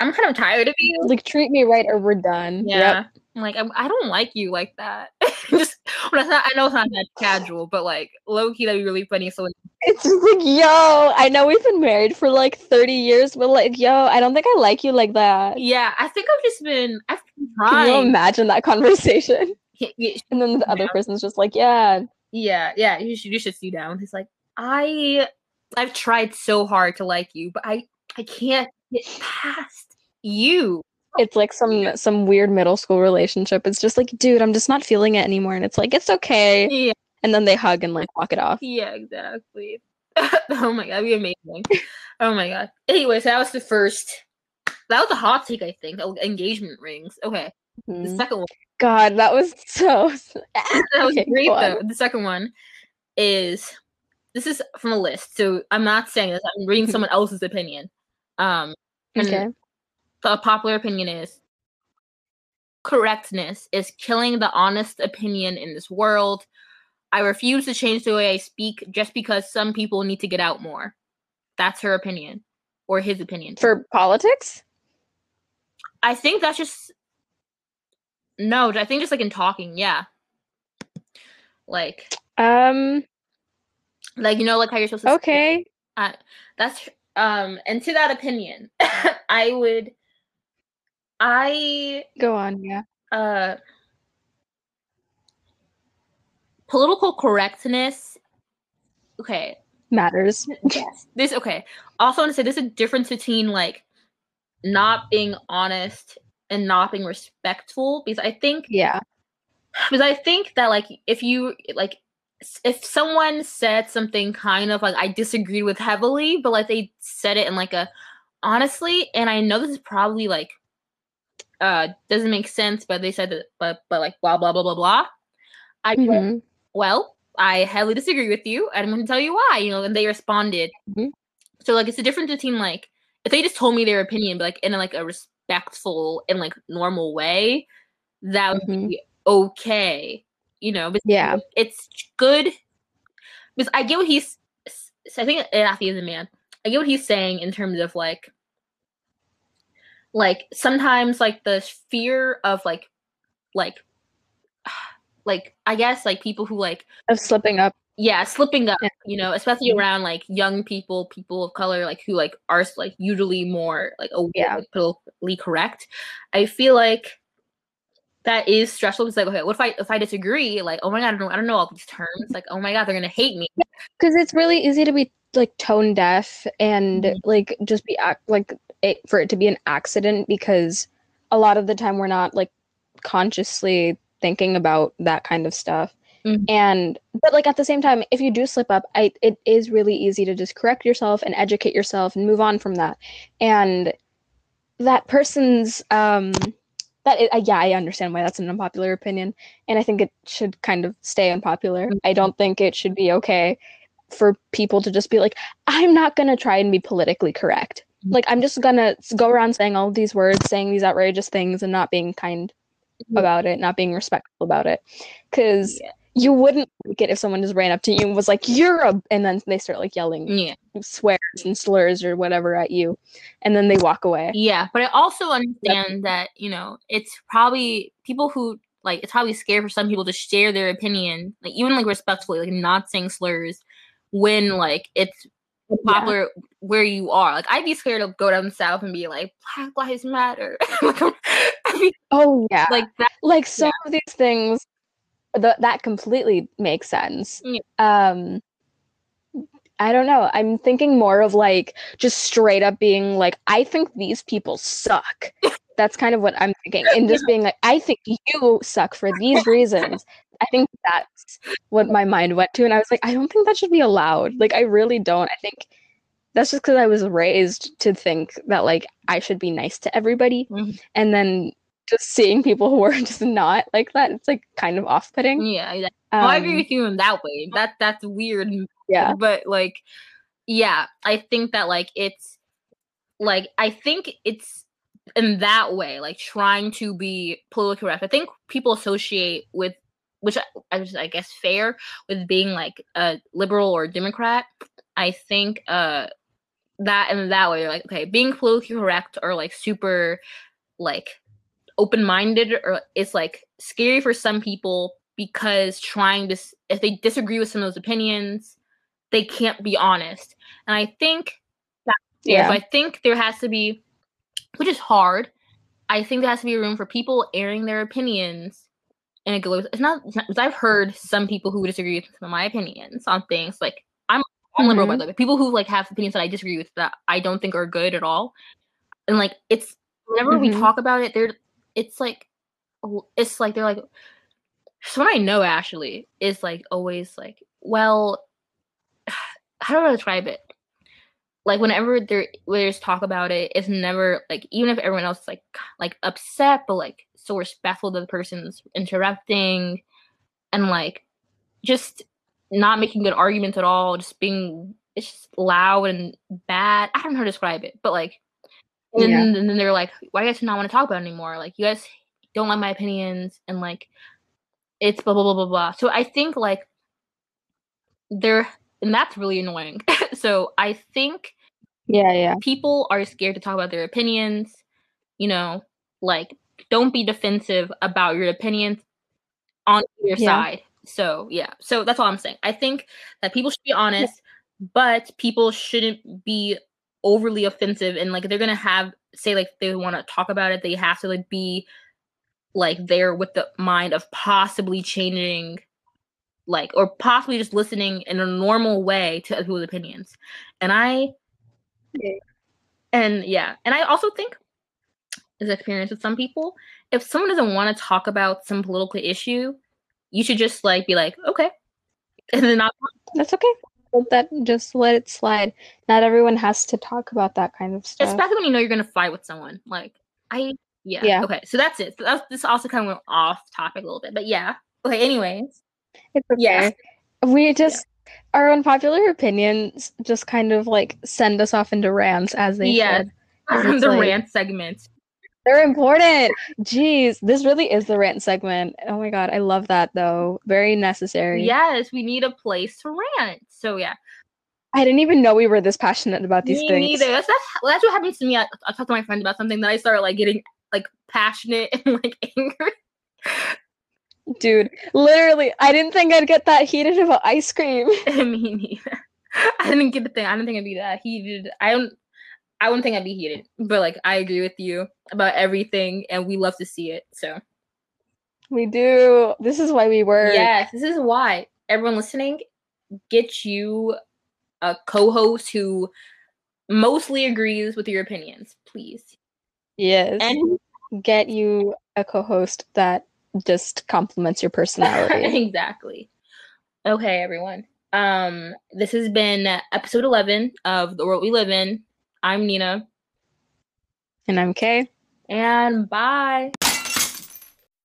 [SPEAKER 1] i'm kind of tired of you
[SPEAKER 2] Like treat me right or we're done.
[SPEAKER 1] yeah
[SPEAKER 2] Yep.
[SPEAKER 1] I'm like I'm, i don't like you like that [laughs] just when it's not i know it's not that casual but like low-key that'd be really funny so [laughs]
[SPEAKER 2] It's just like, yo, I know we've been married for like 30 years, but like, yo, I don't think I like you like that.
[SPEAKER 1] yeah i think i've just been i've been
[SPEAKER 2] Can you imagine that conversation? [laughs] And then the other person's just like, yeah,
[SPEAKER 1] Yeah, yeah, you should you should see down. He's like, I I've tried so hard to like you, but I I can't get past you.
[SPEAKER 2] It's like some some weird middle school relationship. It's just like, dude, I'm just not feeling it anymore. And it's like, it's okay.
[SPEAKER 1] Yeah,
[SPEAKER 2] And then they hug and like walk it off.
[SPEAKER 1] yeah, exactly. [laughs] oh my god, that'd be amazing. oh my god. Anyway, so that was the first. That was a hot take, I think. oh, Engagement rings. Okay, the
[SPEAKER 2] Mhm.
[SPEAKER 1] second one.
[SPEAKER 2] God, that was [laughs] so. [laughs]
[SPEAKER 1] That was
[SPEAKER 2] Okay,
[SPEAKER 1] great
[SPEAKER 2] on.
[SPEAKER 1] though. The second one is this is from a list, so I'm not saying this. I'm reading someone else's opinion. Um,
[SPEAKER 2] Okay.
[SPEAKER 1] The popular opinion is correctness is killing the honest opinion in this world. I refuse to change the way I speak just because some people need to get out more. That's her opinion or his opinion.
[SPEAKER 2] For politics?
[SPEAKER 1] I think that's just no, I think just like in talking, yeah. Like
[SPEAKER 2] Um,
[SPEAKER 1] like you know like how you're supposed to
[SPEAKER 2] okay.
[SPEAKER 1] I, that's um and to that opinion, [coughs] I would I
[SPEAKER 2] Go on, yeah.
[SPEAKER 1] uh political correctness okay
[SPEAKER 2] Matters.
[SPEAKER 1] yes this okay also want to say there's a difference between like not being honest and not being respectful because i think
[SPEAKER 2] Yeah.
[SPEAKER 1] because i think that like if you like if someone said something kind of like i disagreed with heavily but like they said it in like a honestly and i know this is probably like uh doesn't make sense but they said that but but like blah blah blah blah blah i
[SPEAKER 2] Mhm.
[SPEAKER 1] well, I heavily disagree with you. I'm going to tell you why, you know, and they responded.
[SPEAKER 2] Mhm.
[SPEAKER 1] So like it's a difference between like if they just told me their opinion, but like in a, like a respectful and like normal way, that would
[SPEAKER 2] Mhm.
[SPEAKER 1] be okay, you know. But
[SPEAKER 2] Yeah.
[SPEAKER 1] it's good because I get what he's. I think Afi is a man. I get what he's saying in terms of like, like sometimes like the fear of like, like, [sighs] like I guess like people who like
[SPEAKER 2] Of slipping up.
[SPEAKER 1] yeah slipping up
[SPEAKER 2] Yeah.
[SPEAKER 1] you know especially
[SPEAKER 2] Mhm.
[SPEAKER 1] around like young people people of color like who like are like usually more like aware,
[SPEAKER 2] Yeah.
[SPEAKER 1] like, politically correct i feel like that is stressful. It's like, okay, what if I if I disagree? Like, oh my god, I don't, I don't know all these terms. Like, oh my god, they're gonna hate me.
[SPEAKER 2] Because it's really easy to be like tone deaf and
[SPEAKER 1] Mhm.
[SPEAKER 2] like just be ac- like it, for it to be an accident because a lot of the time we're not like consciously thinking about that kind of stuff.
[SPEAKER 1] Mhm.
[SPEAKER 2] And but like at the same time, if you do slip up, I it is really easy to just correct yourself and educate yourself and move on from that. And that person's um that is, uh, yeah, I understand why that's an unpopular opinion, and I think it should kind of stay unpopular. I don't think it should be okay for people to just be like, I'm not gonna try and be politically correct.
[SPEAKER 1] Mhm.
[SPEAKER 2] Like I'm just gonna go around saying all these words, saying these outrageous things, and not being kind
[SPEAKER 1] Yeah.
[SPEAKER 2] about it, not being respectful about it, because
[SPEAKER 1] Yeah.
[SPEAKER 2] you wouldn't like it if someone just ran up to you and was like, "You're a," and then they start like yelling
[SPEAKER 1] Yeah,
[SPEAKER 2] swears and slurs or whatever at you, and then they walk away.
[SPEAKER 1] yeah, but I also understand that you know it's probably people who like it's probably scary for some people to share their opinion, like even like respectfully, like not saying slurs when like it's popular where you are. Like I'd be scared to go down south and be like Black Lives Matter. [laughs] like, I mean,
[SPEAKER 2] Oh yeah,
[SPEAKER 1] like that.
[SPEAKER 2] like some
[SPEAKER 1] Yeah.
[SPEAKER 2] of these things th- that completely makes sense
[SPEAKER 1] Yeah.
[SPEAKER 2] um i don't know i'm thinking more of like just straight up being like i think these people suck [laughs] that's kind of what i'm thinking and just being like i think you suck for these reasons i think that's what my mind went to and i was like i don't think that should be allowed like i really don't i think that's just because i was raised to think that like i should be nice to everybody
[SPEAKER 1] Mhm.
[SPEAKER 2] and then just seeing people who are [laughs] just not like that it's like kind of off-putting
[SPEAKER 1] Yeah, exactly. Well, I agree
[SPEAKER 2] Um,
[SPEAKER 1] with you in that way. That that's weird.
[SPEAKER 2] yeah [laughs]
[SPEAKER 1] But like, yeah, I think that like it's like I think it's in that way, like trying to be politically correct. I think people associate with which I, I I guess fair with being like a liberal or Democrat. I think uh that in that way, you're like okay, being politically correct or like super like open minded or it's like scary for some people because trying to if they disagree with some of those opinions, they can't be honest. And I think yeah, so I think there has to be, which is hard. I think there has to be room for people airing their opinions. And it goes, it's not, it's not 'cause I've heard some people who disagree with some of my opinions on things. Like, I'm, I'm liberal, by
[SPEAKER 2] Mhm.
[SPEAKER 1] the way. People who like have opinions that I disagree with that I don't think are good at all. And like, it's whenever we
[SPEAKER 2] Mhm.
[SPEAKER 1] talk about it, they're, it's like, it's like, they're like, someone I know actually is like always like, well, [sighs] how do I describe it? Like whenever there there's talk about it, it's never like even if everyone else is like like upset, but like so respectful to the person's interrupting, and like just not making good arguments at all, just being it's just loud and bad. I don't know how to describe it, but like, and
[SPEAKER 2] Yeah.
[SPEAKER 1] then, and then they're like, "Why do you guys not want to talk about it anymore? Like, you guys don't like my opinions, and like, it's blah blah blah blah blah." So I think like they're and that's really annoying. [laughs] so I think
[SPEAKER 2] yeah yeah
[SPEAKER 1] people are scared to talk about their opinions. You know, like don't be defensive about your opinions on your
[SPEAKER 2] Yeah.
[SPEAKER 1] side. So yeah, so that's all I'm saying. I think that people should be honest, but people shouldn't be overly offensive and like they're gonna have say like they want to talk about it, they have to like be like there with the mind of possibly changing like or possibly just listening in a normal way to other people's opinions. And I and yeah, and I also think is experience with some people, if someone doesn't want to talk about some political issue, you should just like be like, okay. [laughs] And then not
[SPEAKER 2] that's okay let that just let it slide not everyone has to talk about that kind of stuff
[SPEAKER 1] especially when you know you're gonna fight with someone. Like I yeah.
[SPEAKER 2] Yeah.
[SPEAKER 1] Okay. So that's it. So that's this also kind of went off topic a little bit. But yeah. Okay, anyways.
[SPEAKER 2] It's okay
[SPEAKER 1] Yeah.
[SPEAKER 2] we just our unpopular opinions just kind of like send us off into rants as they
[SPEAKER 1] Yeah.
[SPEAKER 2] should [laughs]
[SPEAKER 1] the
[SPEAKER 2] like-
[SPEAKER 1] rant segment.
[SPEAKER 2] they're important jeez this really is the rant segment oh my god i love that though very necessary
[SPEAKER 1] Yes, we need a place to rant. So yeah.
[SPEAKER 2] i didn't even know we were this passionate about these
[SPEAKER 1] me
[SPEAKER 2] things
[SPEAKER 1] neither. That's, that's well, that's what happens to me. I, I talk to my friend about something, then I start like getting like passionate [laughs] and like angry.
[SPEAKER 2] Dude literally i didn't think i'd get that heated about ice cream [laughs]
[SPEAKER 1] me neither. I didn't get the thing. I didn't think I'd be that heated. I don't. I wouldn't think I'd be heated, but like I agree with you about everything, and we love to see it. So
[SPEAKER 2] We do. This is why we work.
[SPEAKER 1] Yes, this is why everyone listening get you a co-host who mostly agrees with your opinions, please.
[SPEAKER 2] Yes.
[SPEAKER 1] And
[SPEAKER 2] get you a co-host that just complements your personality. [laughs]
[SPEAKER 1] exactly. Okay, everyone. Um, this has been episode eleven of the world we live in. I'm Nina,
[SPEAKER 2] and I'm Kay.
[SPEAKER 1] and bye.